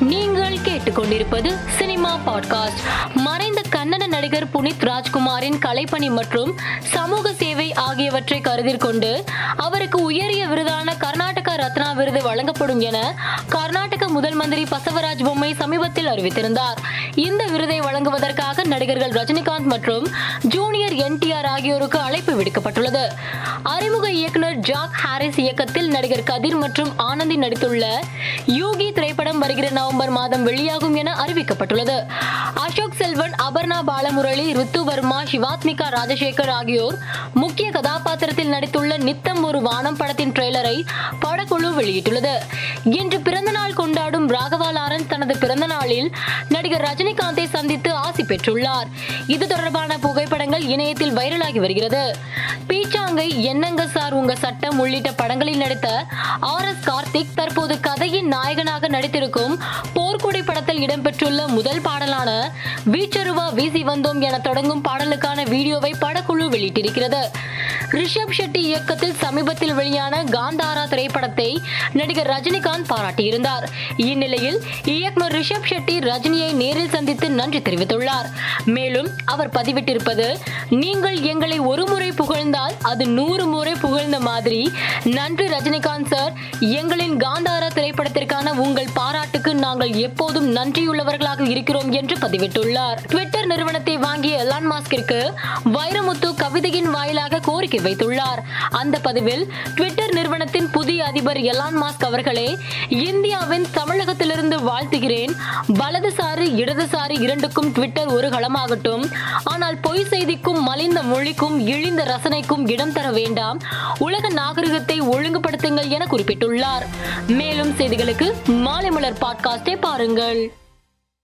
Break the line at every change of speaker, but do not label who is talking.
நீங்கள் கேட்டுக்கொண்டிருப்பது cinema podcast. மறைந்த கன்னட நடிகர் புனித் ராஜ்குமாரின் கலைப்பணி மற்றும் சமூக சேவை ஆகியவற்றை கருத்தில் கொண்டு அவருக்கு உயரிய விருதான கர்நாடக ரத்னா விருது வழங்கப்படும் என கர்நாடக முதல் மந்திரி பசவராஜ் பொம்மை சமீபத்தில் அறிவித்திருந்தார். இந்த விருதை வழங்குவதற்காக நடிகர்கள் ரஜினிகாந்த் மற்றும் ஜூனியர் என்டிஆர் ஆகியோருக்கு அழைப்பு விடுக்கப்பட்டுள்ளது. அறிமுக இயக்குனர் ஜாக் ஹாரிஸ் இயக்கத்தில் நடிகர் கதிர் மற்றும் ஆனந்தி நடித்துள்ள யூகி திரைப்படம் வருகிற நவம்பர் மாதம் வெளியாகும் என அறிவிக்கப்பட்டுள்ளது. அசோக் செல்வன் அபர்ணா பாலமுரளி ரித்து வர்மா சிவாத்மிகா ராஜசேகர் ஆகியோர் முக்கிய படத்தில் நடித்துள்ள நித்தம் ஒரு வானம் படத்தின் ட்ரெய்லரை படக்குழு வெளியிட்டுள்ளது. இன்று பிறந்தநாள் கொண்டாடும் ராகவா லாரன்ஸ் தனது பிறந்த நாளில் நடிகர் ரஜினிகாந்தை சந்தித்து ஆசி பெற்றுள்ளார். இது தொடர்பான புகைப்படங்கள் இணையத்தில் வைரலாகி வருகிறது. பீச்சாங்கை என்னங்க சார் உங்க சட்டம் உள்ளிட்ட படங்களில் நடித்த ஆர் எஸ் கார்த்திக் தற்போது கதையின் நாயகனாக நடித்திருக்கும் போர்க்குடி படத்தில் இடம்பெற்றுள்ள முதல் பாடலான வீச்சருவா வீசி வந்தோம் என தொடங்கும் பாடலுக்கான வீடியோவை படக்குழு வெளியிட்டிருக்கிறது. ரிஷப் ஷெட்டி இயக்கத்தில் சமீபத்தில் வெளியான காந்தாரா திரைப்படத்தை நடிகர் ரஜினிகாந்த் பாராட்டியிருந்தார். இந்நிலையில் இயக்குனர் ரிஷப் ஷெட்டி ரஜினியை நேரில் சந்தித்து நன்றி தெரிவித்துள்ளார். மேலும் அவர் பதிவிட்டிருப்பது நீங்கள் எங்களை ஒரு முறை புகழ்ந்தால் அது நூறு முறை புகழ்ந்த மாதிரி. நன்றி ரஜினிகாந்த் சார். எங்களின் காந்தாரா திரைப்படத்திற்கான உங்கள் பாராட்டுக்கு நாங்கள் எப்போதும் நன்றியுள்ளவர்களாக இருக்கிறோம் என்று பதிவிட்டுள்ளார். ட்விட்டர் நிறுவனத்தை வாங்கிய எலான் மாஸ்கிற்கு வைரமுத்து கவிதையின் வாயிலாக கோரிக்கை வைத்துள்ளார். அந்த பதிவில் ட்விட்டர் நிறுவனத்தின் புதிய அதிபர் எலான் மாஸ்க் அவர்களே இந்தியாவின் தமிழகத்திலிருந்து வாழ்த்துகிறேன். வலதுசாரி இடதுசாரி இரண்டுக்கும் ட்விட்டர் ஒரு களமாகட்டும். ஆனால் பொய் செய்திக்கும் மலிந்த மொழிக்கும் இழிந்த ரசனைக்கும் இடம் தர வேண்டாம். உலக நாகரிகத்தை ஒழுங்குபடுத்துங்கள் என குறிப்பிட்டுள்ளார். மேலும் செய்திகளுக்கு மாலை மலர் பாட்காஸ்டை பாருங்கள்.